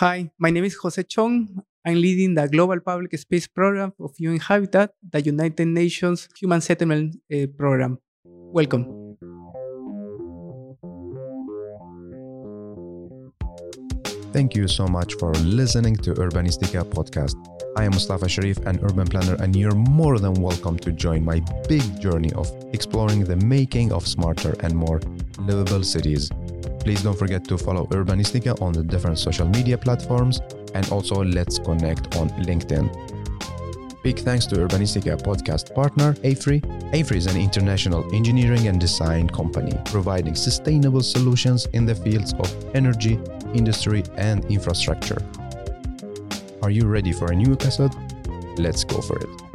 Hi, my name is Jose Chong. I'm leading the Global Public Space Program of UN Habitat, the United Nations Human Settlement uh, Program. Welcome. Thank you so much for listening to Urbanistica podcast. I am Mustafa Sharif, an urban planner, and you're more than welcome to join my big journey of exploring the making of smarter and more livable cities. Please don't forget to follow Urbanistica on the different social media platforms and also let's connect on LinkedIn. Big thanks to Urbanistica podcast partner AFRY. AFRY is an international engineering and design company providing sustainable solutions in the fields of energy, industry, and infrastructure. Are you ready for a new episode? Let's go for it.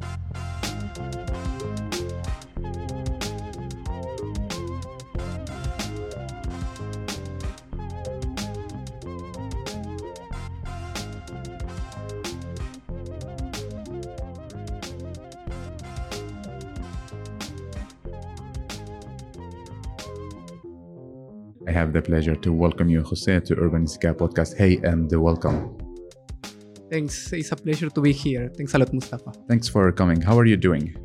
Have the pleasure to welcome you, Jose, to Urbanistica podcast. Hey, and welcome. Thanks. It's a pleasure to be here. Thanks a lot, Mustafa. Thanks for coming. How are you doing?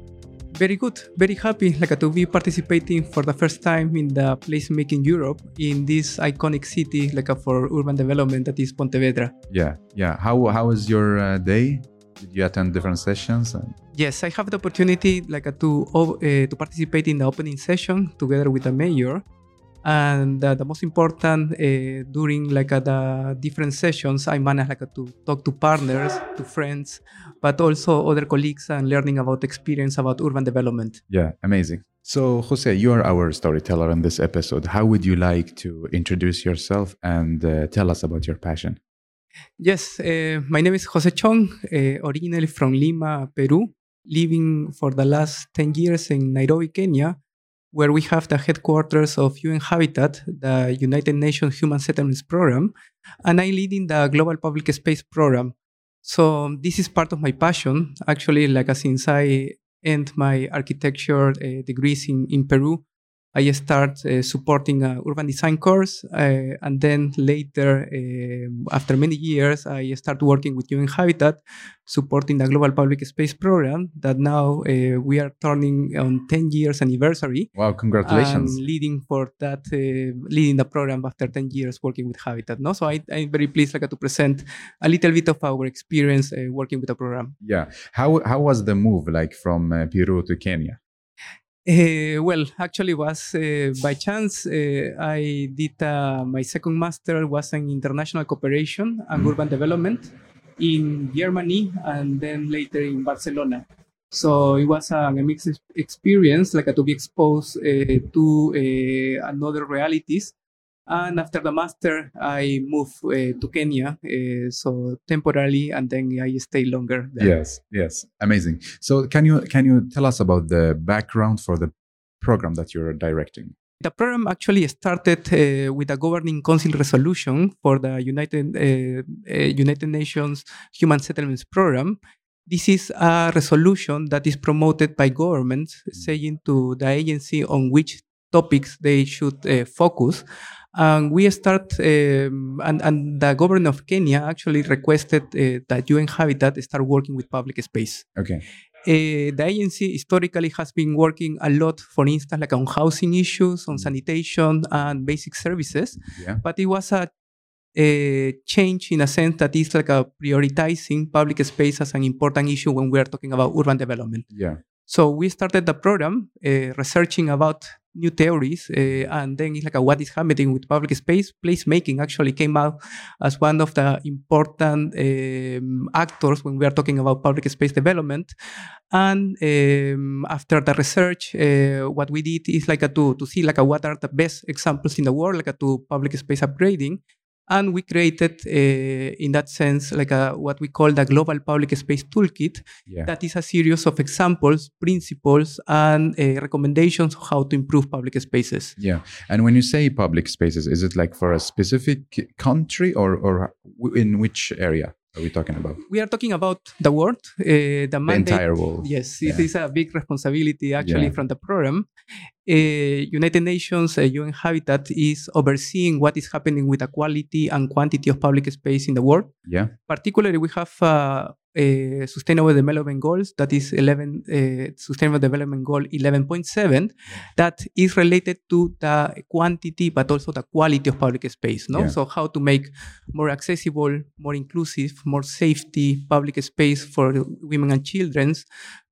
Very good. Very happy like to be participating for the first time in the placemaking Europe in this iconic city like for urban development that is Pontevedra. Yeah, yeah. How how was your uh, day? Did you attend different sessions? Yes, I have the opportunity like to uh, to participate in the opening session together with the mayor and uh, the most important uh, during like uh, the different sessions i manage like to talk to partners to friends but also other colleagues and learning about experience about urban development. Yeah amazing. So jose you are our storyteller in this episode. How would you like to introduce yourself and uh, tell us about your passion? Yes uh, my name is jose chong uh, originally from lima peru living for the last 10 years in nairobi kenya where we have the headquarters of UN Habitat, the United Nations Human Settlements Program, and I'm leading the Global Public Space Program. So this is part of my passion. Actually, like since I end my architecture uh, degrees in, in Peru, I start uh, supporting an urban design course, uh, and then later, uh, after many years, I start working with UN Habitat, supporting the Global Public Space Program. That now uh, we are turning on 10 years anniversary. Wow! Congratulations! leading for that, uh, leading the program after 10 years working with Habitat. No, so I, am very pleased like, to present a little bit of our experience uh, working with the program. Yeah. How how was the move like from Peru to Kenya? Uh, well, actually, was uh, by chance. Uh, I did my second master was in international cooperation and mm. urban development in Germany, and then later in Barcelona. So it was a mixed experience, like to be exposed to another realities and after the master, I moved uh, to Kenya, uh, so temporarily, and then I stay longer. There. Yes, yes, amazing. So can you can you tell us about the background for the program that you're directing? The program actually started uh, with a governing council resolution for the United uh, uh, United Nations Human Settlements Program. This is a resolution that is promoted by governments, mm. saying to the agency on which topics they should uh, focus and we start, um, and, and the government of Kenya actually requested uh, that UN Habitat start working with public space. Okay. Uh, the agency historically has been working a lot, for instance, like on housing issues, on mm. sanitation and basic services. Yeah. But it was a, a, change in a sense that is like a prioritizing public space as an important issue when we are talking about urban development. Yeah. So we started the program uh, researching about new theories, uh, and then it's like a, what is happening with public space placemaking. Actually, came out as one of the important um, actors when we are talking about public space development. And um, after the research, uh, what we did is like a, to to see like a, what are the best examples in the world, like a, to public space upgrading and we created, uh, in that sense, like a, what we call the Global Public Space Toolkit. Yeah. That is a series of examples, principles, and uh, recommendations on how to improve public spaces. Yeah. And when you say public spaces, is it like for a specific country or, or in which area? Are we talking about? We are talking about the world, uh, the, the entire world. Yes, yeah. it is a big responsibility actually yeah. from the program. Uh, United Nations uh, UN Habitat is overseeing what is happening with the quality and quantity of public space in the world. Yeah. Particularly, we have uh, uh, Sustainable Development Goals, that is 11, uh, Sustainable Development Goal 11.7, that is related to the quantity but also the quality of public space. No, Yeah. so how to make more accessible, more inclusive, more safety public space for women and children,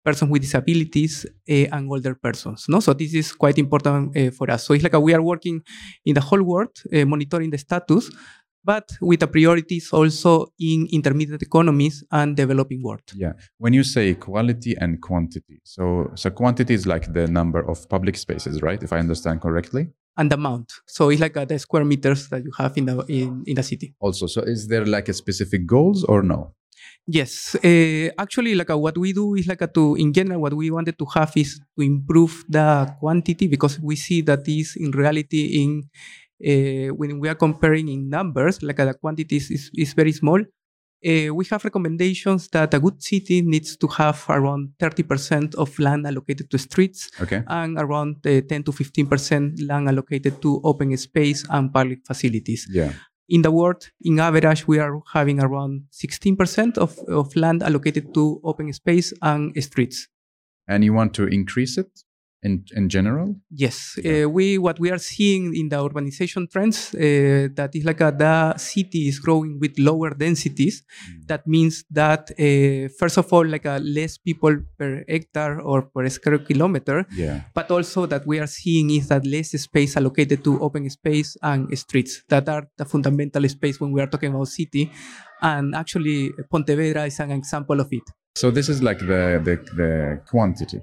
persons with disabilities, uh, and older persons. No, so this is quite important uh, for us. So it's like a, we are working in the whole world, uh, monitoring the status, but with the priorities also in intermediate economies and developing world. Yeah. When you say quality and quantity, so so quantity is like the number of public spaces, right? If I understand correctly. And the amount. So it's like uh, the square meters that you have in the in, in the city. Also, so is there like a specific goals or no? Yes, uh, actually, like uh, what we do is like uh, to, in general, what we wanted to have is to improve the quantity because we see that is in reality in uh, when we are comparing in numbers, like uh, the quantity is, is, very small. Uh, we have recommendations that a good city needs to have around 30% of land allocated to streets Okay. and around uh, 10 to 15% land allocated to open space and public facilities Yeah. In the world, in average, we are having around 16% of, of land allocated to open space and streets. And you want to increase it in in general? Yes, Yeah. uh, we what we are seeing in the urbanization trends uh, that is like uh, the city is growing with lower densities. That means that uh, first of all, like uh, less people per hectare or per square kilometer, Yeah. but also that we are seeing is that less space allocated to open space and streets that are the fundamental space when we are talking about city and actually pontevedra is an example of it So this is like the the, the quantity.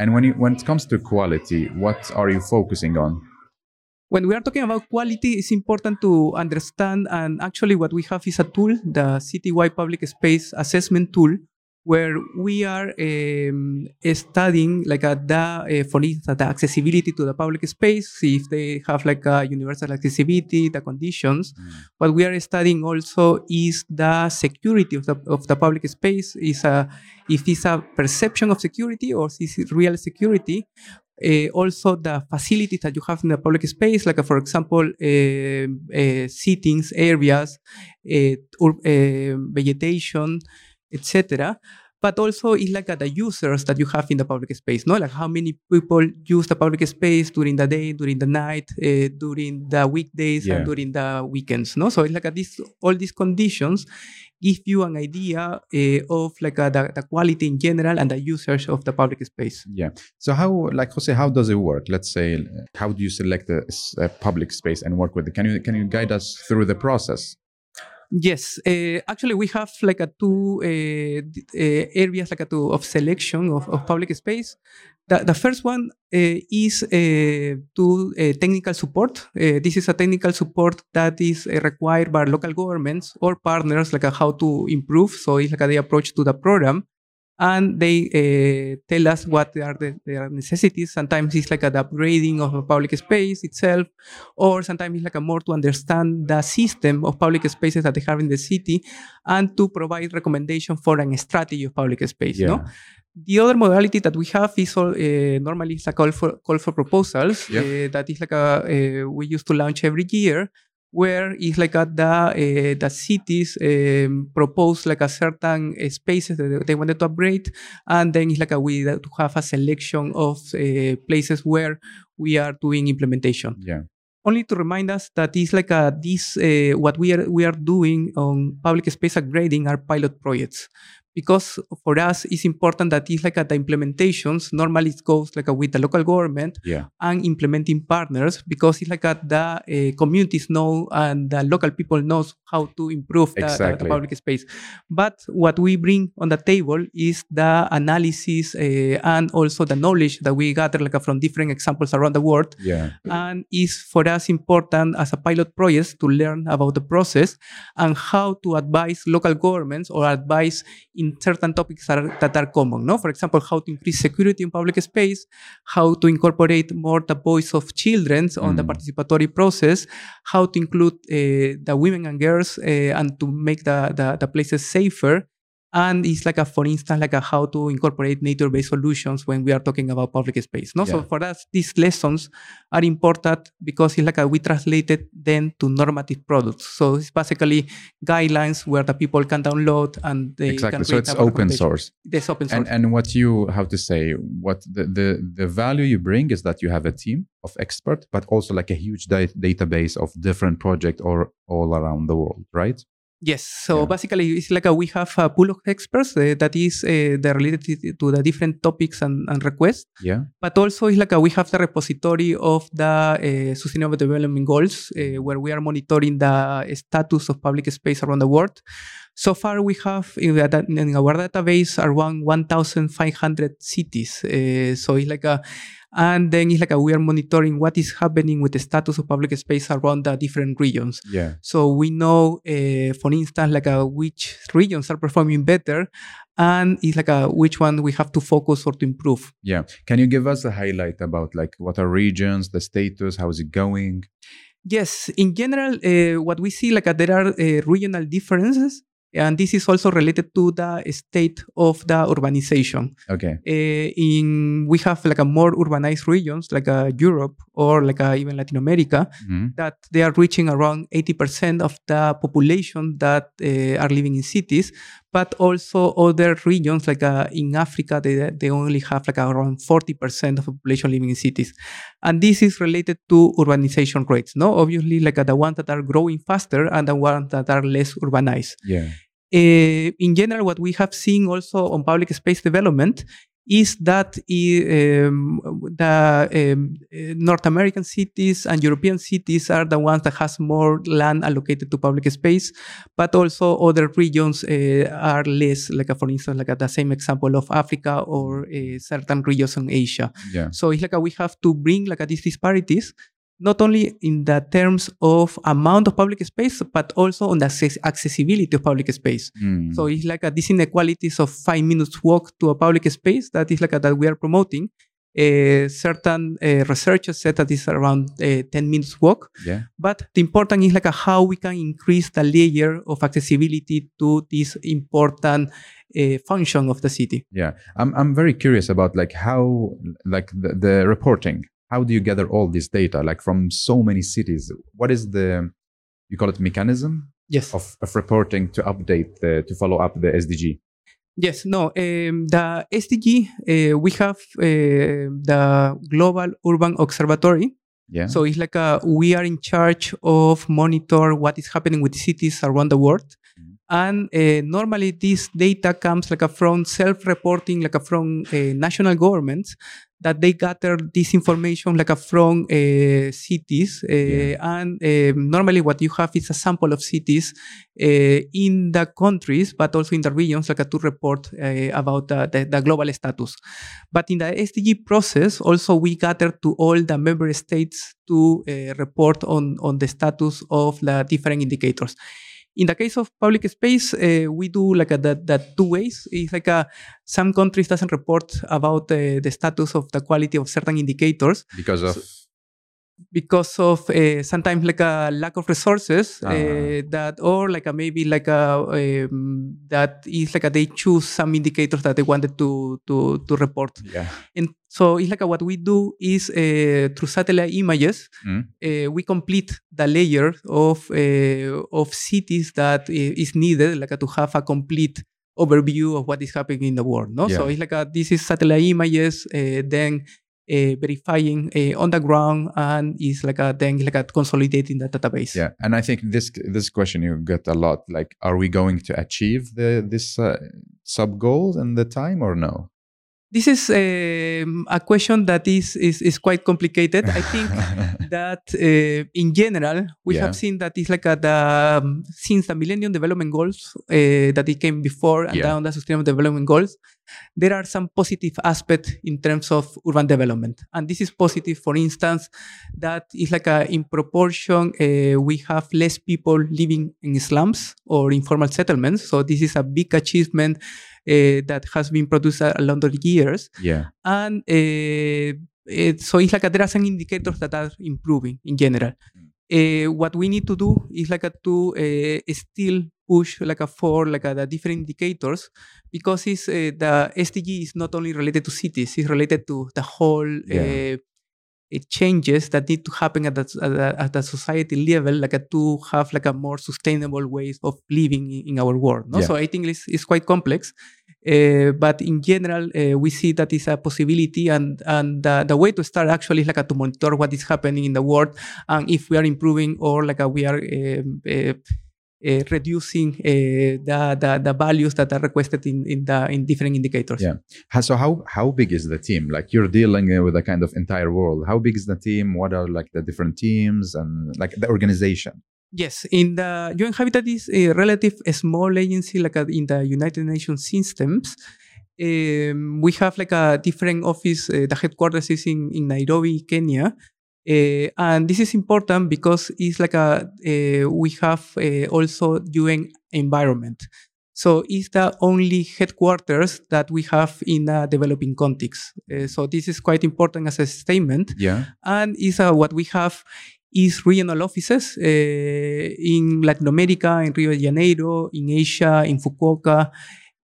And when you when it comes to quality, what are you focusing on? when we are talking about quality it's important to understand and actually what we have is a tool the citywide public space assessment tool where we are um, studying like a, the, uh, for instance the accessibility to the public space if they have like a universal accessibility the conditions. What we are studying also is the security of the, of the public space. Is a if it's a perception of security or is it real security uh, also the facilities that you have in the public space, like uh, for example, uh, uh, seatings, areas, uh, uh, vegetation, etc. But also it's like the users that you have in the public space, no? Like how many people use the public space during the day, during the night, uh, during the weekdays, Yeah. and during the weekends, no? So it's like uh, this, all these conditions give you an idea uh, of like uh, the, the quality in general and the users of the public space. Yeah. So how, like Jose, how does it work? Let's say, how do you select a public space and work with it? Can you can you guide us through the process? Yes, uh, actually, we have like a two uh, areas like a two of selection of, of public space. The, the first one is to technical support. This is a technical support that is required by local governments or partners, like how to improve. So it's like the approach to the program, and they uh, tell us what are the, their necessities. Sometimes it's like the upgrading of a public space itself, or sometimes it's like a more to understand the system of public spaces that they have in the city and to provide recommendation for a strategy of public space. No? The other modality that we have is all, uh, normally it's a call for call for proposals. Yeah. Uh, that is like a uh, we used to launch every year, where it's like a, the uh, the cities um, propose like a certain uh, spaces that they wanted to upgrade, and then it's like a we to have a selection of uh, places where we are doing implementation. Yeah. only to remind us that it's like a, this uh, what we are we are doing on public space upgrading are pilot projects because for us it's important that it's like at the implementations normally it goes like a, with the local government Yeah. and implementing partners because it's like at the uh, communities know and the local people knows how to improve the, the- the, public space but what we bring on the table is the analysis uh, and also the knowledge that we gather like from different examples around the world Yeah. and is for us important as a pilot project to learn about the process and how to advise local governments or advise in certain topics that are, that are common. No, for example, how to increase security in public space, how to incorporate more the voice of children on the Mm. participatory process, how to include uh, the women and girls uh, and to make the, the, the places safer and it's like a for instance like a how to incorporate nature-based solutions when we are talking about public space no so for us these lessons are important because it's like a, we translated them to normative products so it's basically guidelines where the people can download and they exactly. can So it's open source. it's open source And and what you have to say what the, the the value you bring is that you have a team of expert, but also like a huge da- database of different projects or all around the world, right? Yes. So Yeah. basically, it's like a, we have a pool of experts uh, that is uh, the related to the different topics and, and requests. Yeah. But also, it's like a, we have the repository of the uh, Sustainable Development Goals, uh, where we are monitoring the status of public space around the world. So far, we have in, the, in our database around 1,500 cities. Uh, so it's like a, and then it's like a, we are monitoring what is happening with the status of public space around the different regions. Yeah. So we know, uh, for instance, like uh, which regions are performing better, and it's like uh, which one we have to focus or to improve. Yeah. Can you give us a highlight about like what are regions, the status, how is it going? Yes, in general, uh, what we see like uh, there are uh, regional differences, and this is also related to the state of the urbanization. Okay. Uh, in we have like a more urbanized regions like uh, Europe or like uh, even Latin America Mhm. that they are reaching around 80% of the population that uh, are living in cities but also other regions like uh, in africa they, they only have like around 40% of the population living in cities and this is related to urbanization rates no obviously like uh, the ones that are growing faster and the ones that are less urbanized Yeah. uh, in general, what we have seen also on public space development is that um, the um, North American cities and European cities are the ones that has more land allocated to public space, but also other regions uh, are less, like uh, for instance, like uh, the same example of Africa or uh, certain regions in Asia. Yeah. So it's like uh, we have to bring like uh, these disparities not only in the terms of amount of public space, but also on the access- accessibility of public space. Mm. So it's like uh, these inequalities of five minutes walk to a public space that is like uh, that we are promoting. Uh, certain uh, researchers said that it's around uh, 10 minutes walk. yeah. But the important is like uh, how we can increase the layer of accessibility to this important uh, function of the city. Yeah. I'm I'm very curious about like how like the, the reporting. How do you gather all this data like from so many cities? What is the you call it mechanism Yes. of, of reporting to update the, to follow up the SDG? Yes, no. Um, the SDG, uh, we have uh, the Global Urban Observatory. Yeah. So it's like a, we are in charge of monitor what is happening with cities around the world. Mhm. And uh, normally this data comes like a from self-reporting, like a from uh, national governments that they gather this information like from uh, cities. Uh, Yeah. And um, normally what you have is a sample of cities uh, in the countries, but also in the regions, like a to report uh, about the, the, global status. But in the SDG process, also we gather to all the member states to uh, report on, on the status of the different indicators. In the case of public space, uh, we do like a, that, that two ways. It's like a, some countries doesn't report about uh, the status of the quality of certain indicators because of because of uh, sometimes like a lack of resources Ah. uh, that or like a maybe like a um, that is like a they choose some indicators that they wanted to to to report yeah. and so it's like a, what we do is uh, through satellite images Mm. uh, we complete the layer of uh, of cities that is needed like a, to have a complete overview of what is happening in the world no so it's like a, this is satellite images uh, then verifying uh, on the ground and is like a then like a consolidating the database Yeah, and I think this this question you get a lot. Like, are we going to achieve the this uh, sub goals in the time or no? This is um, a question that is is, is quite complicated i think that uh, in general we Yeah. have seen that it's like a, the um, since the millennium development goals uh, that it came before and Yeah. down the sustainable development goals there are some positive aspects in terms of urban development and this is positive for instance that is like a, in proportion uh, we have less people living in slums or informal settlements so this is a big achievement that has been produced along the years yeah, and uh, it, so it's like there are some indicators that are improving in general. uh, what we need to do is like a, to uh, still push like a for like a, the different indicators because it's uh, the SDG is not only related to cities, it's related to the whole Yeah. changes that need to happen at the, at the, at the society level, like a, to have like a more sustainable ways of living in, in our world. No? Yeah. So I think it's, it's quite complex, uh, but in general, uh, we see that is a possibility, and and the, the way to start actually is like to monitor what is happening in the world, and if we are improving or like we are. uh, uh, reducing uh, the, the the values that are requested in in the in different indicators. Yeah. So how how big is the team? Like you're dealing uh, with a kind of entire world. How big is the team? What are like the different teams and like the organization? Yes, in the UN Habitat is a relative small agency, like a, in the United Nations systems. Um, we have like a different office. Uh, the headquarters is in, in Nairobi, Kenya, uh, and this is important because it's like a uh, we have uh, also UN environment. So it's the only headquarters that we have in a developing context. Uh, so this is quite important as a statement Yeah. and it's uh, what we have is regional offices uh, in Latin America, in Rio de Janeiro, in Asia, in Fukuoka,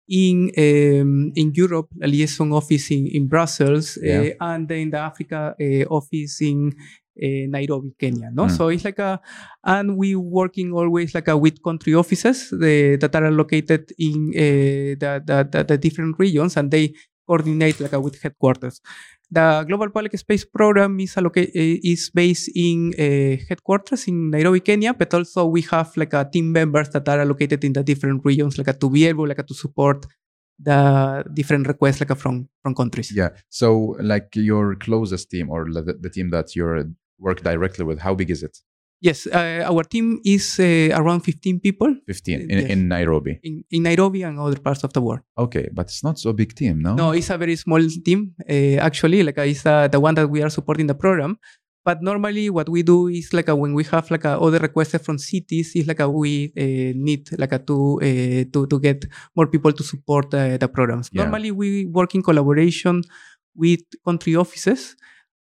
in um, in Europe, a liaison office in, in Brussels, uh, and then the Africa uh, office in uh, Nairobi, Kenya. No, Mm. so it's like a, and we working always like a with country offices the, that are located in uh, the, the, the the different regions, and they coordinate like a, with headquarters. The Global Public Space Program is allocated is based in uh, headquarters in Nairobi, Kenya, but also we have like a team members that are allocated in the different regions, like to be able like to support the different requests like from from countries. Yeah. So like your closest team or the, the team that you work directly with, how big is it? Yes, uh, our team is uh, around 15 people 15 in, Yes. in Nairobi. in, in Nairobi and other parts of the world. Okay, but it's not so big team, no? No, it's a very small team, uh, actually. Like, uh, it's uh, the one that we are supporting the program. But normally, what we do is like uh, when we have like uh, other requests from cities, is like uh, we uh, need like uh, to uh, to to get more people to support uh, the programs. Yeah. Normally, we work in collaboration with country offices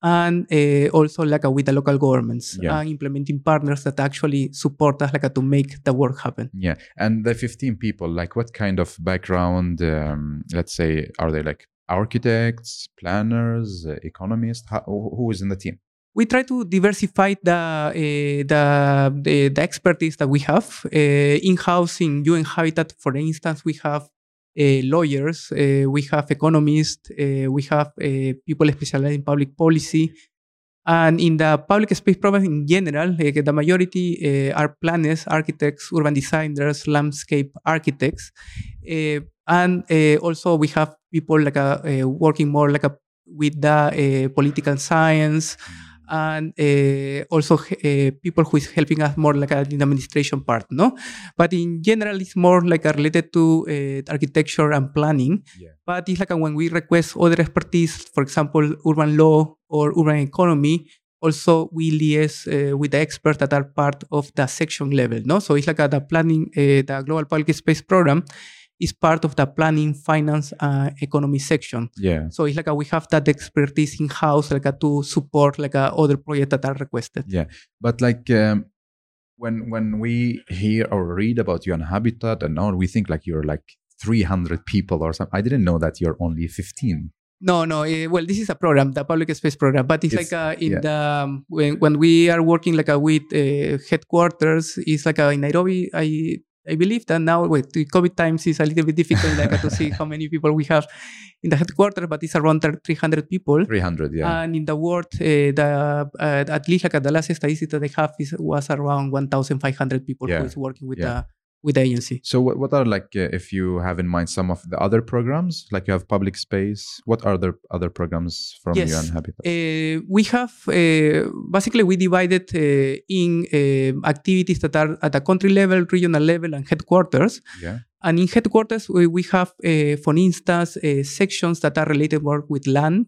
and uh, also like uh, with the local governments Yeah. and implementing partners that actually support us like to make the work happen. Yeah. And the 15 people, like what kind of background, um, let's say, are they like architects, planners, uh, economists? How, who is in the team? we try to diversify the uh, the, the the expertise that we have uh, in house in UN Habitat. For instance, we have Eh, lawyers, uh, we have economists, uh, we have people specialized in public policy. And in the public space program in general, the majority are planners, architects, urban designers, landscape architects. And also we have people like a, working more like a, with the political science, and uh, also uh, people who is helping us more like in the administration part, no? But in general, it's more like related to uh, architecture and planning. Yeah. But it's like when we request other expertise, for example, urban law or urban economy, also we liaise uh, with the experts that are part of the section level, no? So it's like uh, the planning, uh, the Global Public Space Program is part of the planning, finance, uh, economy section. Yeah. So it's like a, we have that expertise in house, like a, to support like a, other projects that are requested. Yeah. But like um, when when we hear or read about UN Habitat and all, we think like you're like 300 people or something. I didn't know that you're only 15. No, no. eh, well, this is a program, the public space program, but it's, It's- like uh, in yeah. the um, when when we are working like uh, with uh, headquarters, it's like uh, in Nairobi. I I believe that now with the COVID times is a little bit difficult like to see how many people we have in the headquarters, but it's around 300 people. 300, yeah. And in the world, uh, the uh, at least like uh, the last statistic that they have is was around 1,500 people Yeah. who is working with Yeah. the with the agency. so what, what are like uh, if you have in mind some of the other programs like you have public space what are the other programs from Yes. UN Habitat? Uh, we have uh, basically we divided uh, in uh, activities that are at a country level, regional level, and headquarters. yeah. And in headquarters, we, we have, uh, for instance, uh, sections that are related more with land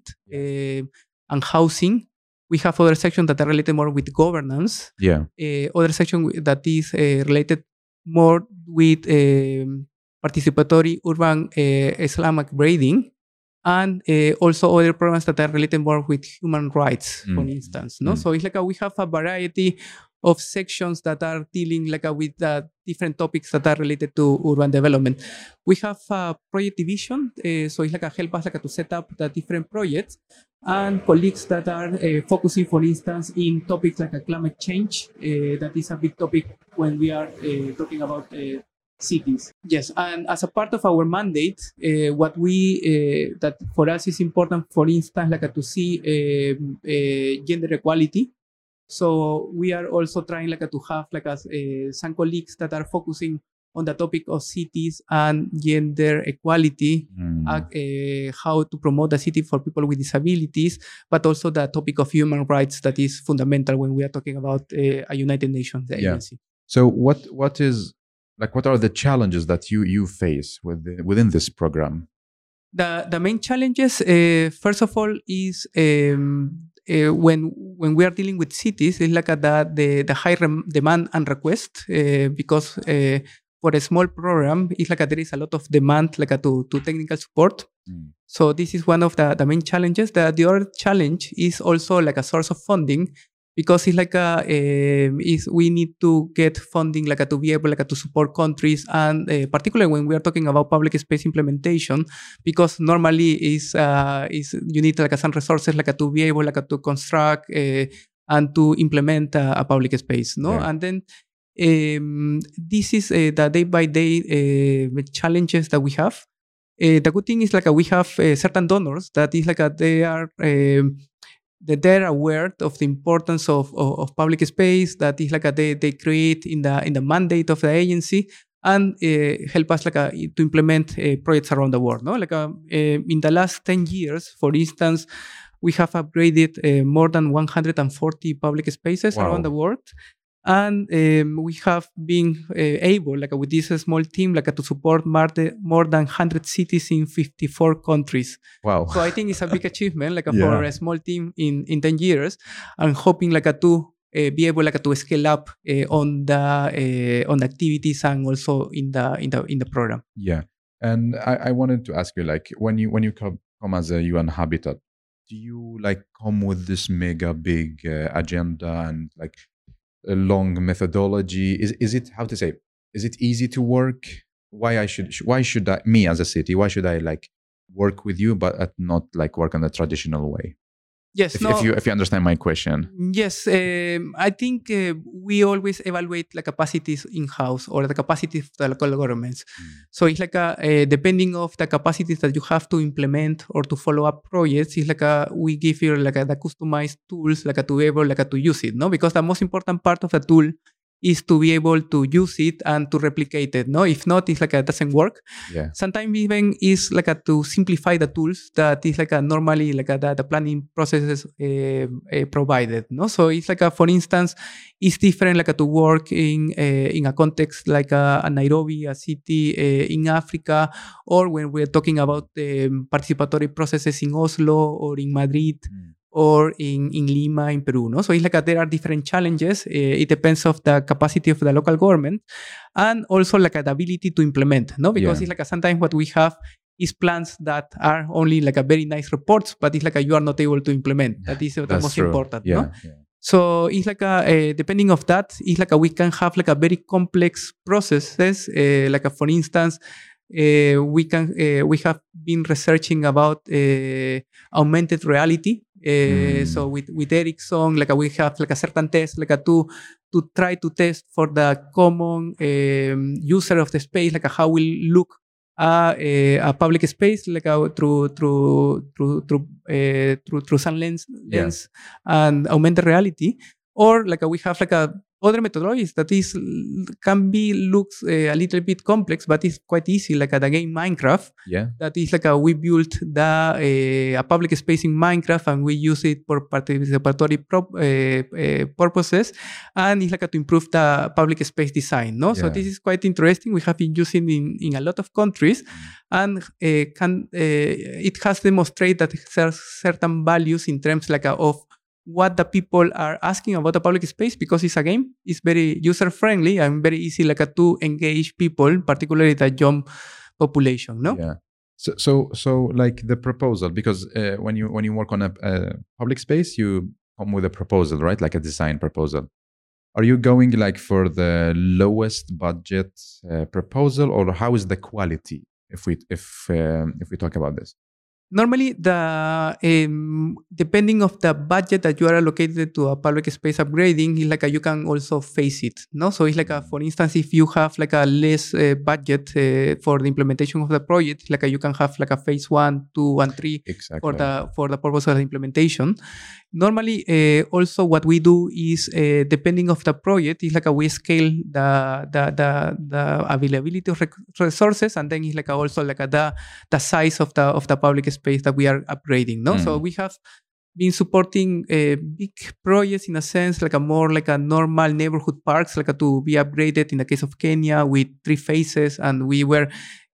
and housing. We have other sections that are related more with governance. Yeah. Uh, other section that is uh, related more with um, participatory urban uh, slum upgrading. And uh, also other programs that are related more with human rights, for Mm. instance. No, Mm. so it's like a, we have a variety of sections that are dealing like uh, with uh, different topics that are related to urban development. We have a project division, uh, so it's like a help us like to set up the different projects and colleagues that are uh, focusing, for instance, in topics like climate change. Uh, that is a big topic when we are uh, talking about cities. Yes, and as a part of our mandate, uh, what we uh, that for us is important, for instance, like uh, to see gender equality so we are also trying like to have like as uh, some colleagues that are focusing on the topic of cities and gender equality, mm. uh, how to promote the city for people with disabilities, but also the topic of human rights that is fundamental when we are talking about uh, a United Nations agency. yeah. So what what is like what are the challenges that you you face with the, within this program? The the main challenges, uh, first of all, is um, uh, when when we are dealing with cities, it's like a, the, the, the high demand and request uh, because uh, for a small program, it's like a, there is a lot of demand like a, to, to technical support. Mm. So this is one of the, the main challenges. The, the other challenge is also like a source of funding because it's like a, uh, is we need to get funding like a, to be able like a, to support countries and uh, particularly when we are talking about public space implementation because normally is uh, is you need like a, some resources like to be able like to construct uh, and to implement a, a public space no yeah. and then um, this is uh, the day by day uh, challenges that we have the good thing is like we have certain donors that is like they are um, that they're aware of the importance of, of, of, public space that is like a, they, they create in the in the mandate of the agency and uh, help us like a, to implement uh, projects around the world no like a, uh, in the last 10 years for instance we have upgraded uh, more than 140 public spaces wow. around the world and um, we have been uh, able like with this small team like to support more, more than 100 cities in 54 countries. Wow. So i think it's a big achievement like yeah. for a small team in in 10 years. And hoping like to uh, be able like to scale up uh, on the uh, on the activities and also in the in the in the program. Yeah. And i, I wanted to ask you like when you when you come, come as a un habitat do you like come with this mega big uh, agenda and like a long methodology? Is is it how to say? Is it easy to work? Why I should why should I me as a city? Why should I like work with you but uh, not like work in the traditional way? Yes, if, no, if you if you understand my question. Yes, um, I think uh, we always evaluate the capacities in house or the capacities of the local governments. Mm. So it's like a, uh, depending of the capacities that you have to implement or to follow up projects. It's like a, we give you like a, the customized tools like a, to be able like a, to use it. No, because the most important part of the tool is to be able to use it and to replicate it. No, if not, it's like it doesn't work. Yeah. Sometimes even is like a, to simplify the tools that is like a normally like a, the, the planning processes uh, uh, provided. No, so it's like a, for instance, it's different like a, to work in uh, in a context like a, a Nairobi, a city in Africa, or when we're talking about um, participatory processes in Oslo or in Madrid. Mm or in, in Lima, in Peru. No? So it's like a, there are different challenges. Uh, it depends of the capacity of the local government and also like the ability to implement. No, because yeah. it's like a, sometimes what we have is plans that are only like a very nice reports, but it's like a, you are not able to implement. That is the most true. important. Yeah. No? yeah. So it's like a, uh, depending of that, it's like a, we can have like a very complex processes. Uh, like a, for instance, uh, we can uh, we have been researching about uh, augmented reality uh, mm. So with with Ericsson, like we have like a certain test, like a to to try to test for the common um, user of the space, like a how will look a, a, a public space, like a, through through through through uh, through through some lens lens yeah. and augmented reality, or like a, we have like a other methodologies that is can be looks uh, a little bit complex, but it's quite easy. Like at the game Minecraft, yeah, that is like a, we built the uh, a public space in Minecraft and we use it for participatory pro, uh, purposes, and it's like a, to improve the public space design. No, yeah. so this is quite interesting. We have been using in in a lot of countries, and can it has demonstrated that certain values in terms like a, of what the people are asking about the public space because it's a game. It's very user friendly and very easy like to engage people, particularly the young population. No. Yeah. So so so like the proposal because uh, when you when you work on a, a public space you come with a proposal right like a design proposal. are you going like for the lowest budget uh, proposal or how is the quality if we if um, if we talk about this normally the um, depending of the budget that you are allocated to a public space upgrading is like a, you can also face it no so it's like a, for instance if you have like a less uh, budget uh, for the implementation of the project like a, you can have like a phase one two and three exactly. for the for the purpose of the implementation normally uh, also what we do is uh, depending of the project is like a we scale the the the, the availability of resources and then it's like a also like a, the the size of the of the public space that we are upgrading no mm. so we have been supporting uh, big projects in a sense like a more like a normal neighborhood parks like a, to be upgraded in the case of kenya with three phases and we were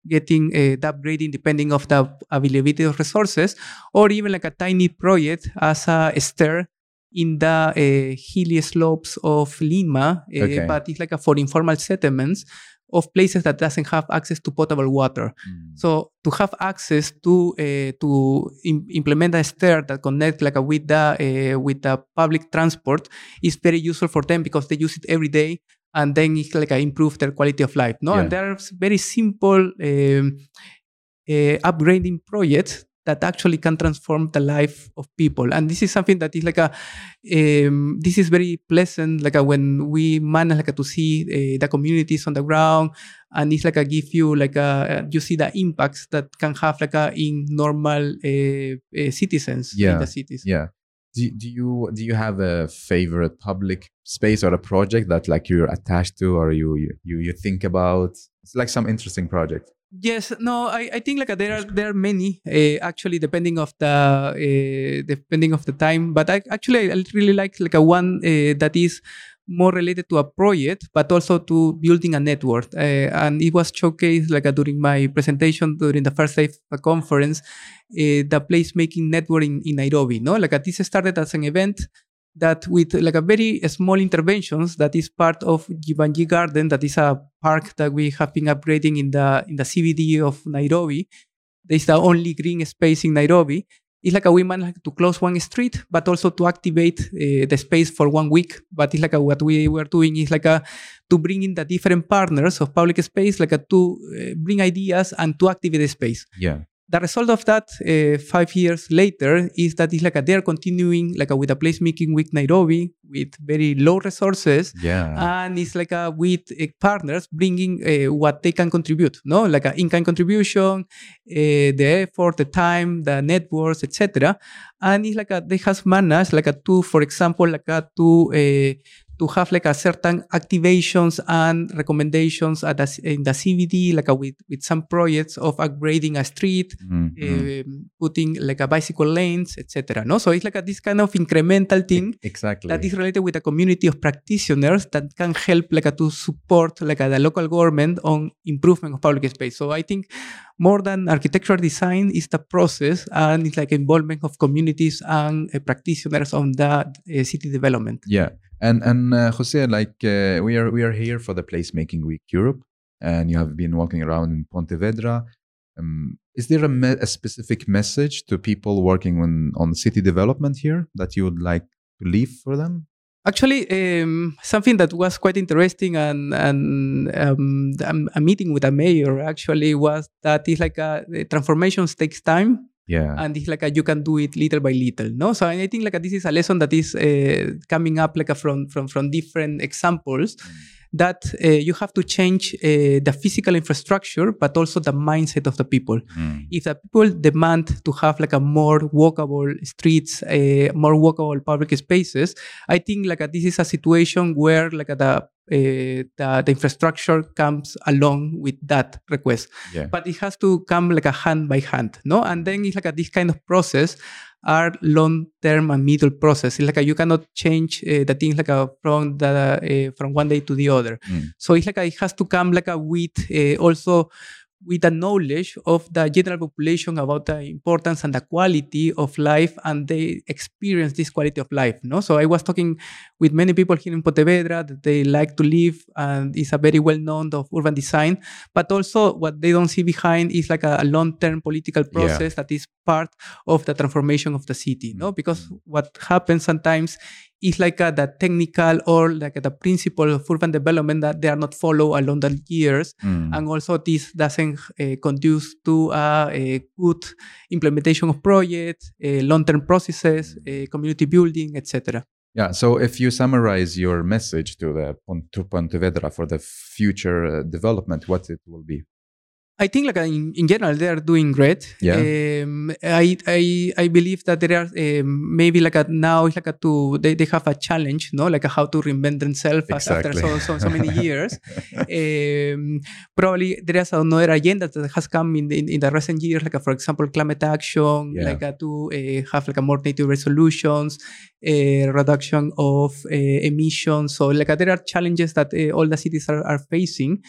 getting uh, the upgrading depending of the availability of resources, or even like a tiny project as a stair in the uh, hilly slopes of Lima, okay. but it's like a, for informal settlements of places that doesn't have access to potable water. Mm. So to have access to uh, to Im- implement a stair that connect like a, with the uh, with the public transport is very useful for them because they use it every day and then it's like improve their quality of life. No, yeah. and there's very simple um, uh, upgrading projects that actually can transform the life of people. And this is something that is like a, um, this is very pleasant, like a, when we manage like a, to see uh, the communities on the ground, and it's like a give you like a, you see the impacts that can have like a in normal uh, citizens yeah. in the cities. Yeah do, do you do you have a favorite public space or a project that like you're attached to or you you you think about it's like some interesting project yes no i, I think like there are there are many uh, actually depending of the uh, depending of the time but i actually i really like like a one uh, that is more related to a project, but also to building a network. Uh, and it was showcased like uh, during my presentation during the first day of the conference, uh, the placemaking network in, in Nairobi. No, like uh, this started as an event that with like a very small interventions that is part of Jeevanjee Garden, that is a park that we have been upgrading in the in the CBD of Nairobi. Is the only green space in Nairobi it's like a we managed to close one street, but also to activate uh, the space for one week. But it's like a, what we were doing is like a to bring in the different partners of public space, like a, to uh, bring ideas and to activate the space. Yeah the result of that uh, five years later is that it's like a, they're continuing like a, with a placemaking with Nairobi with very low resources. Yeah. And it's like a, with uh, partners bringing uh, what they can contribute, no? Like an in-kind contribution, the effort, the time, the networks, etc. And it's like a, they have managed like a to, for example, like a to to have like a certain activations and recommendations at the, in the CBD, like a, with, with some projects of upgrading a street, mm-hmm. uh, putting like a bicycle lanes, etc. No, so it's like a, this kind of incremental thing exactly that is related with a community of practitioners that can help like a, to support like a, the local government on improvement of public space. So I think more than architectural design is the process and it's like involvement of communities and uh, practitioners on that uh, city development. Yeah. And and uh, Jose, like uh, we are we are here for the placemaking week Europe, and you have been walking around in Pontevedra. Um, is there a, me- a, specific message to people working on on city development here that you would like to leave for them? Actually, um, something that was quite interesting and and um, a meeting with a mayor actually was that it's like a, transformations takes time yeah. And it's like a, you can do it little by little no? So i think like a, this is a lesson that is uh, coming up like a, from from from different examples. Mm. That uh, you have to change uh, the physical infrastructure but also the mindset of the people mm. if the people demand to have like a more walkable streets uh, more walkable public spaces i think like this is a situation where like the uh, the, the infrastructure comes along with that request. Yeah. But it has to come like a hand by hand, no? And then it's like a, this kind of process are long term and middle process. It's like a, you cannot change uh, the things like a, from the uh, from one day to the other. Mm. So it's like a, it has to come like a with uh, also with a knowledge of the general population about the importance and the quality of life and they experience this quality of life no so i was talking with many people here in pontevedra that they like to live and it's a very well known of urban design but also what they don't see behind is like a, a long-term political process yeah. that is part of the transformation of the city no because mm-hmm. what happens sometimes it's like uh, the technical or like the principle of urban development that they are not followed along the years. Mm. And also this doesn't uh, conduce to uh, a good implementation of projects, uh, long-term processes, uh, community building, etc. Yeah. So if you summarize your message to the to Pontevedra for the future uh, development, what it will be? I think like in, in general they are doing great. Yeah. Um, I, I I believe that there are um, maybe like a, now it's like a to they, they have a challenge, no, like a how to reinvent themselves as- after so, so so many years. um, probably there is another agenda that has come in the, in, in the recent years, like a, for example climate action, Yeah. like a, to uh, have like a more native resolutions, uh, reduction of uh, emissions. So like there are challenges that uh, all the cities are, are facing.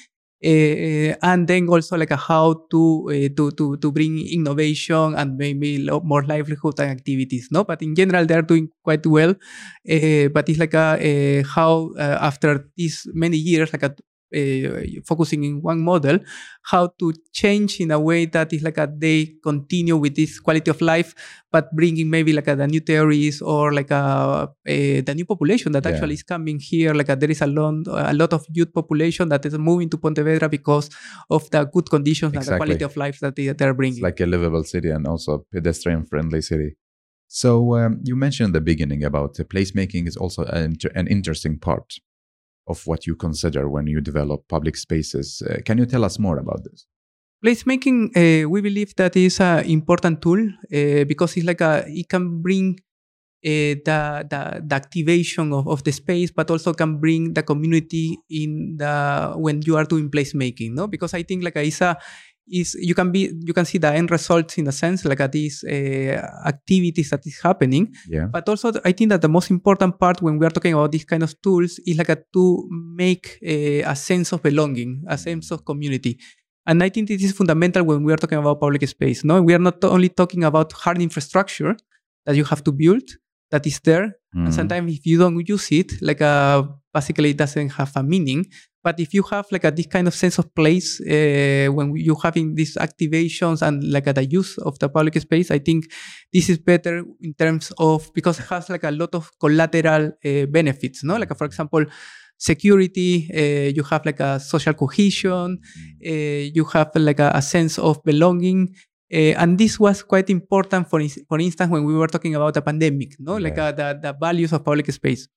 Uh, and then also like a how to uh, to to to bring innovation and maybe more livelihood and activities no? But in general they are doing quite well uh, but it's like a, how after these many years like a uh, focusing in one model how to change in a way that is like a they continue with this quality of life but bringing maybe like a, the new theories or like a, a the new population that Yeah. actually is coming here like a, there is a lot a lot of youth population that is moving to Pontevedra because of the good conditions and the quality of life that they, they are bringing It's like a livable city and also a pedestrian friendly city. So um, you mentioned in the beginning about the placemaking is also an, inter- an interesting part of what you consider when you develop public spaces. Uh, can you tell us more about this? placemaking uh, we believe that is an important tool uh, because it's like a it can bring uh, the, the the activation of, of the space but also can bring the community in the when you are doing placemaking no because i think like it's a is you can be you can see the end results in a sense like at these uh, activities that is happening Yeah. but also, I think that the most important part when we are talking about these kind of tools is like a, to make a, a sense of belonging, a sense of community. And I think this is fundamental when we are talking about public space. No, we are not only talking about hard infrastructure that you have to build that is there, Mm. and sometimes if you don't use it, like uh, basically it doesn't have a meaning. But if you have like a, this kind of sense of place uh, when you having these activations and like uh, the use of the public space, I think this is better in terms of because it has like a lot of collateral uh, benefits. No, like for example, security. Uh, you have like a social cohesion. Uh, you have like a, a sense of belonging. Uh, and this was quite important, for, for instance, when we were talking about the pandemic, no, like uh, the, the values of public space.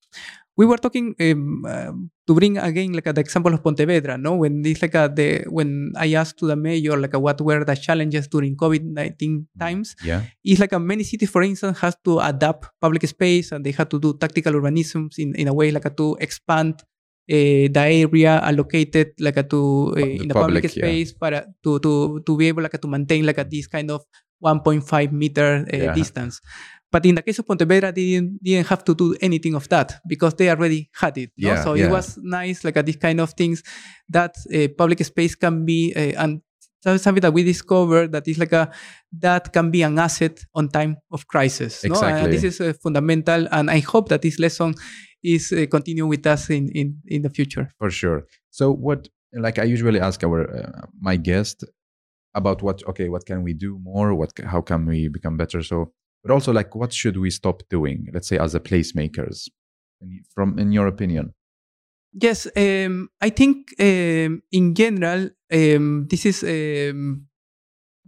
We were talking um, um, to bring again like uh, the example of Pontevedra, no, when this like uh, the when I asked to the mayor like uh, what were the challenges during COVID nineteen times, Yeah. it's like a many cities, for instance, has to adapt public space and they had to do tactical urbanisms in, in a way like a, to expand uh, the area allocated like a, to uh, The in the public, public, yeah. space para, to, to, to be able like a, to maintain like a, this kind of 1.5 meter uh, Yeah. distance. But in the case of Pontevedra, they didn't, didn't have to do anything of that because they already had it. no? Yeah, so yeah. it was nice, like uh, these kind of things that uh, public space can be, uh, and that's something that we discovered that is like a that can be an asset on time of crisis. No? Exactly. And this is uh, fundamental, and I hope that this lesson is uh, continue with us in, in in the future. For sure. So what like I usually ask our uh, my guest about what okay what can we do more what how can we become better so but also like what should we stop doing let's say as a placemakers from in your opinion Yes, um, I think um, in general, um, this is um,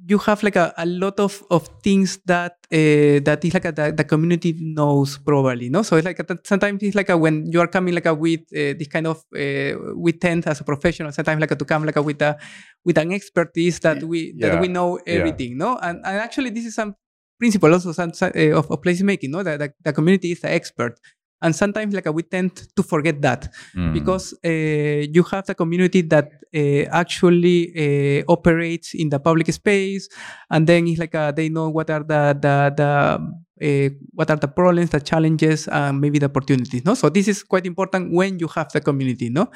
you have like a, a lot of, of things that uh, that is like a, the, the community knows probably, no. So it's like a, sometimes it's like a, when you are coming like a with uh, this kind of uh, we tend as a professional sometimes like a, to come like a, with a with an expertise that we that we know yeah. everything, no. And, and actually this is some principle also some, uh, of, of placemaking, no. That the, the community is the expert. And sometimes, like we tend to forget that Mm. because uh, you have the community that uh, actually uh, operates in the public space, and then it's like uh, they know what are the the the uh, what are the problems, the challenges, and maybe the opportunities. No, so this is quite important when you have the community. No,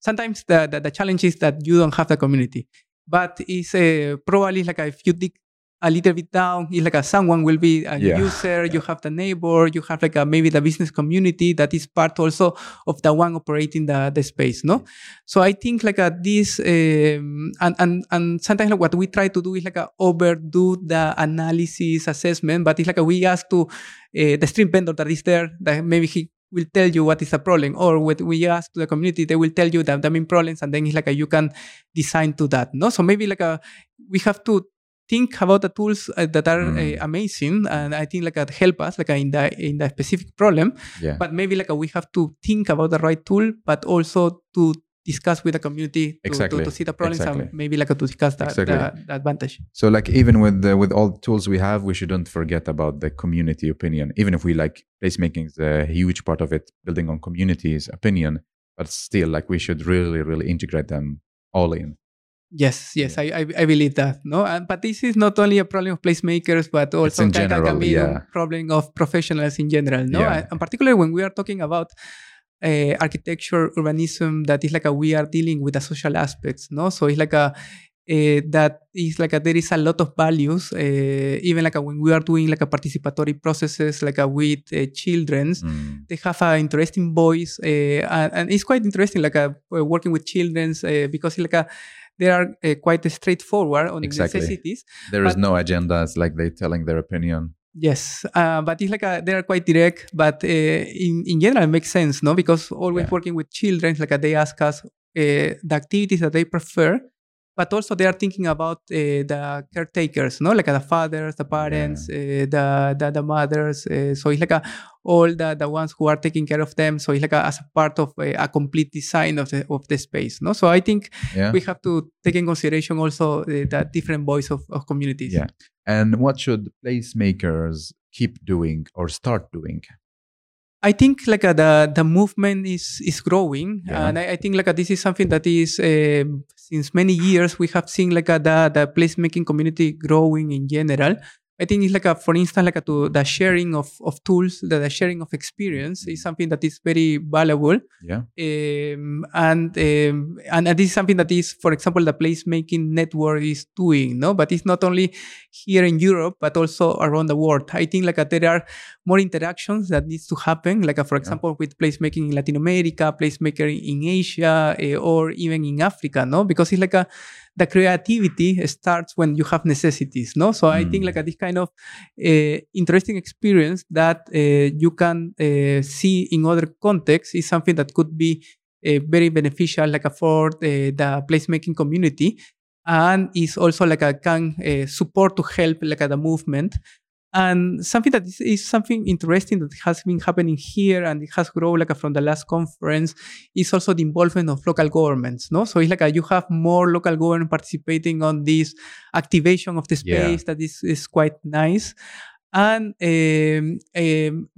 sometimes the, the the challenge is that you don't have the community, but it's uh, probably like if you dig a little bit down, it's like a, someone will be a Yeah. user. You have the neighbor. You have like a, maybe the business community that is part also of the one operating the, the space. No, so I think like a, this um, and and and sometimes like what we try to do is like a overdo the analysis assessment, but it's like a, we ask to uh, the stream vendor that is there that maybe he will tell you what is a problem or what we ask to the community they will tell you that the main problems and then it's like a, you can design to that no so maybe like a we have to think about the tools uh, that are Mm. uh, amazing and i think like that help us like uh, in the in the specific problem Yeah. but maybe like uh, we have to think about the right tool but also to discuss with the community to, Exactly. to, to see the problems Exactly. and maybe like uh, to discuss the, Exactly. the, the advantage So like even with the, with all the tools we have, we shouldn't forget about the community opinion. Even if we like placemaking is a huge part of it, building on community's opinion, but still like we should really really integrate them all in. Yes, yes, I, I I believe that. No, and, but this is not only a problem of placemakers, but also in can, can- be yeah. a problem of professionals in general. No, Yeah. and, and particularly when we are talking about uh, architecture, urbanism, that is like a we are dealing with the social aspects. No, so it's like a uh, that is like a, there is a lot of values, uh, even like a, when we are doing like a participatory processes, like a, with uh, children's, Mm. they have an interesting voice uh, and, and it's quite interesting like uh, working with children's uh, because like uh, they are uh, quite straightforward on Exactly. necessities There is no agendas like they telling their opinion. yes uh, but it's like a, they are quite direct but uh, in, in general it makes sense no because always Yeah. working with children like uh, they ask us uh, the activities that they prefer but also they are thinking about uh, the caretakers no like the fathers the parents uh, the, the the mothers uh, so it's like a, all the the ones who are taking care of them so it's like a, as a part of a, a complete design of the of the space no so i think Yeah. we have to take in consideration also uh, the different voice of, of communities Yeah. And what should placemakers keep doing or start doing? I think like uh, the the movement is is growing, Yeah. and I, I think like uh, this is something that is um since many years we have seen like uh, the the placemaking community growing in general. I think it's like a, for instance like a, to the sharing of of tools, the, the sharing of experience is something that is very valuable. Yeah. um, and, um, and this is something that is, for example, the placemaking network is doing, no, but it's not only here in Europe but also around the world. I think like uh, there are more interactions that needs to happen, like uh, for example with placemaking in Latin America, placemaking in Asia, uh, or even in Africa, no, because it's like a the creativity starts when you have necessities, no. So I think Mm. like a, this kind of uh, interesting experience that uh, you can uh, see in other contexts is something that could be uh, very beneficial, like for the, placemaking community, and is also like a can uh, support to help like uh, the movement. And something that is, is something interesting that has been happening here and it has grown like from the last conference is also the involvement of local governments. No, so it's like uh, you have more local government participating on this activation of the Yeah. space that is is quite nice. And um, um,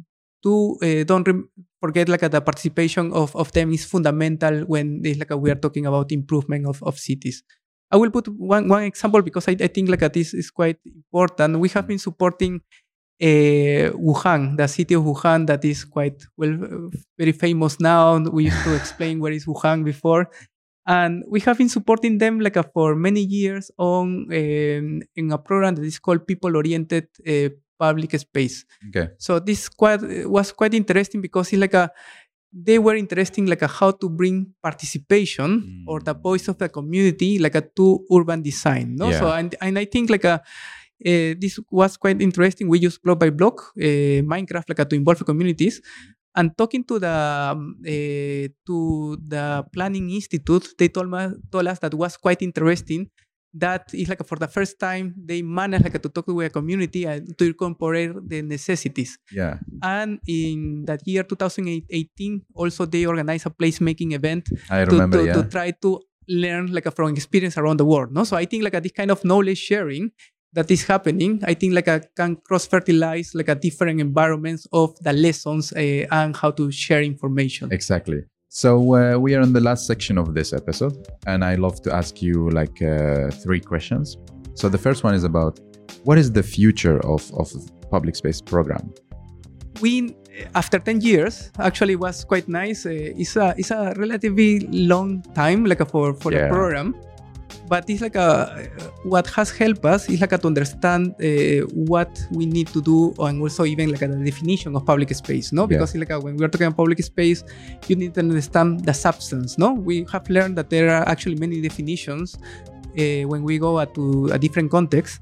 to uh, don't rem- forget like uh, the participation of, of them is fundamental when it's like uh, we are talking about improvement of, of cities. I will put one, one example because I, I think like this is quite important. We have been supporting uh, Wuhan, the city of Wuhan that is quite well uh, very famous now. We used to explain where is Wuhan before, and we have been supporting them like uh, for many years on um, in a program that is called People Oriented uh, Public Space. Okay. So this quite was quite interesting because it's like a they were interested in like a how to bring participation or the Mm. voice of the community like a to urban design. No, so and and I think like a uh, this was quite interesting. We use block by block uh, Minecraft like a, to involve communities. And talking to the um, uh, to the planning institute, they told me told us that was quite interesting that is like for the first time they managed like to talk to a community and to incorporate the necessities. Yeah. And in that year 2018, also they organized a placemaking event I to, remember. to, yeah. to try to learn like a from experience around the world. No, so I think like a, this kind of knowledge sharing that is happening, I think like a, can cross fertilize like a different environments of the lessons uh, and how to share information. Exactly. So uh, we are in the last section of this episode, and I love to ask you like uh, three questions. So the first one is about what is the future of of public space program? we after 10 years actually was quite nice uh, it's a it's a relatively long time like for for Yeah. the program but it's like a what has helped us is like a, to understand uh, what we need to do and also even like a, the definition of public space no? Because it's like a, when we are talking about public space you need to understand the substance no? We have learned that there are actually many definitions uh, when we go to a different context.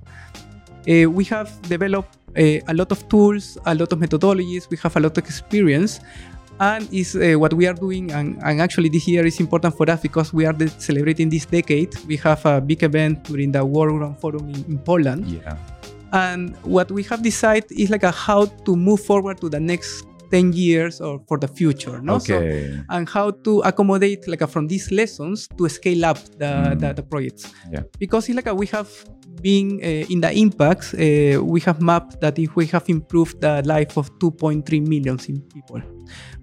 Uh, we have developed uh, a lot of tools, a lot of methodologies, we have a lot of experience. And is uh, what we are doing and, and actually this year is important for us because we are de- celebrating this decade we have a big event during the world forum in, in poland Yeah. and what we have decided is like a how to move forward to the next 10 years or for the future no So- Okay. and how to accommodate like a, from these lessons to scale up the, Mm. the, the projects Yeah. because it's like a, we have been uh, in the impacts uh, we have mapped that if we have improved the life of 2.3 million in people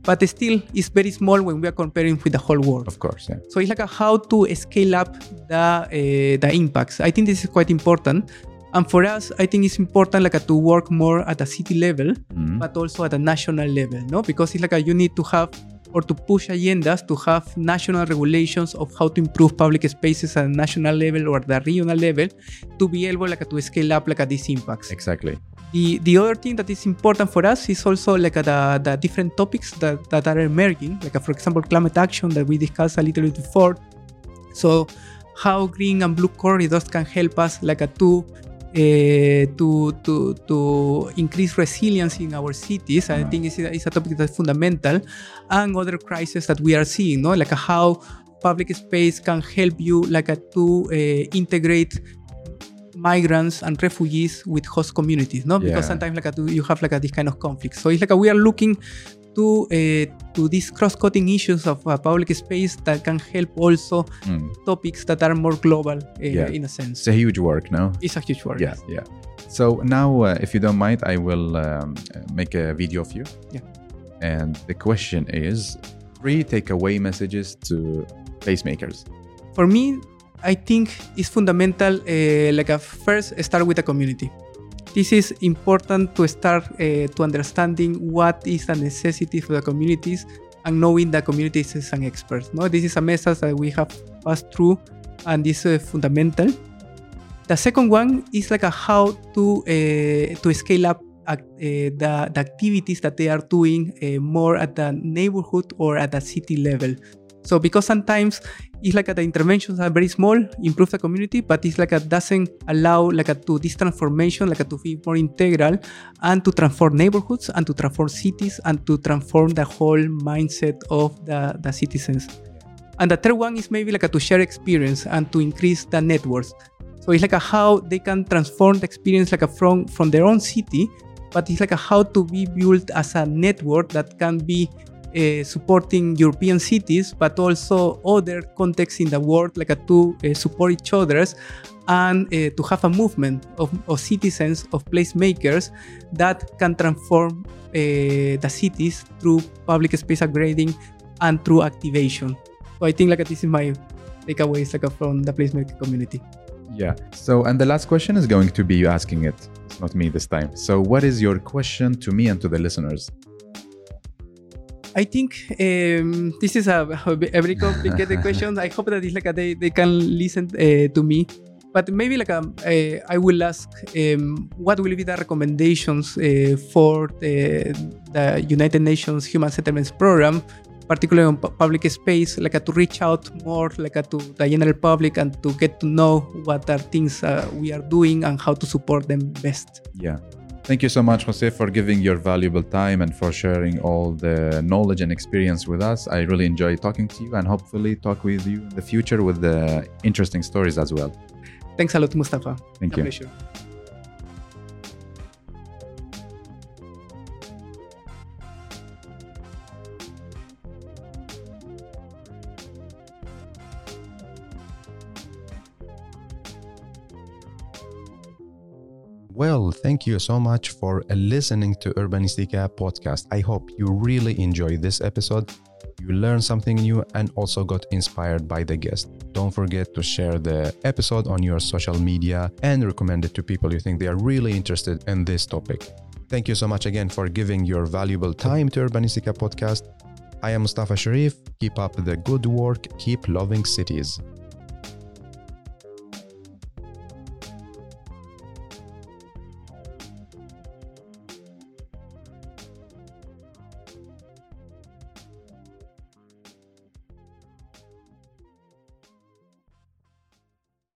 but still it's very small when we are comparing with the whole world Of course. Yeah. so it's like a how to scale up the uh, the impacts. I think this is quite important. And for us, I think it's important like to work more at a city level, Mhm. but also at a national level, no? Because it's like a, you need to have or to push agendas to have national regulations of how to improve public spaces at national level or the regional level to be able like to scale up like these impacts. Exactly. The, the other thing that is important for us is also like the, the different topics that, that are emerging, like for example climate action that we discussed a little bit before. So how green and blue corridors can help us like to uh, to to to increase resilience in our cities. I think it's, a- it's a topic that's fundamental, and other crises that we are seeing, no, like how public space can help you like to uh, integrate migrants and refugees with host communities, no? Because Yeah. sometimes like a, you have like a, this kind of conflict. So it's like a, we are looking to uh, to these cross-cutting issues of uh, public space that can help also Mm. topics that are more global uh, Yeah. in a sense. It's a huge work, no? It's a huge work. Yeah, yeah. So now, uh, if you don't mind, I will um, make a video of you. Yeah. And the question is three takeaway messages to placemakers. For me, I think it's fundamental. Uh, like a first, start with a community. This is important to start uh, to understanding what is the necessity for the communities and knowing the communities is an expert. No, this is a message that we have passed through, and this is fundamental. The second one is like a how to uh, to scale up uh, the, the activities that they are doing more at the neighborhood or at the city level. So because sometimes it's like the interventions are very small, improve the community, but it's like it doesn't allow like a, to this transformation like a, to be more integral and to transform neighborhoods and to transform cities and to transform the whole mindset of the, the citizens. And the third one is maybe like a, to share experience and to increase the networks. So it's like a how they can transform the experience like a from from their own city, but it's like a how to be built as a network that can be uh, supporting European cities, but also other contexts in the world, like to uh, support each others and uh, to have a movement of, of citizens, of placemakers that can transform the cities through public space upgrading and through activation. So I think like this is my takeaways like from the placemaker community. Yeah. So, and the last question is going to be you asking it. It's not me this time. So, what is your question to me and to the listeners? I think um, this is a, a very complicated question. I hope that it's like a, they, they can listen uh, to me. But maybe like um, uh, I will ask um, what will be the recommendations uh, for the, the United Nations Human Settlements Program, particularly on pu- public space, like uh, to reach out more like uh, to the general public and to get to know what are things uh, we are doing and how to support them best. Yeah. Thank you so much, Jose, for giving your valuable time and for sharing all the knowledge and experience with us. I really enjoy talking to you and hopefully talk with you in the future with the interesting stories as well. Thanks a lot, Mustafa. Thank a you. pleasure. Well, thank you so much for uh, listening to Urbanistica podcast. I hope you really enjoyed this episode. You learned something new and also got inspired by the guest. Don't forget to share the episode on your social media and recommend it to people you think they are really interested in this topic. Thank you so much again for giving your valuable time to Urbanistica podcast. I am Mustafa Sharif. Keep up the good work. Keep loving cities.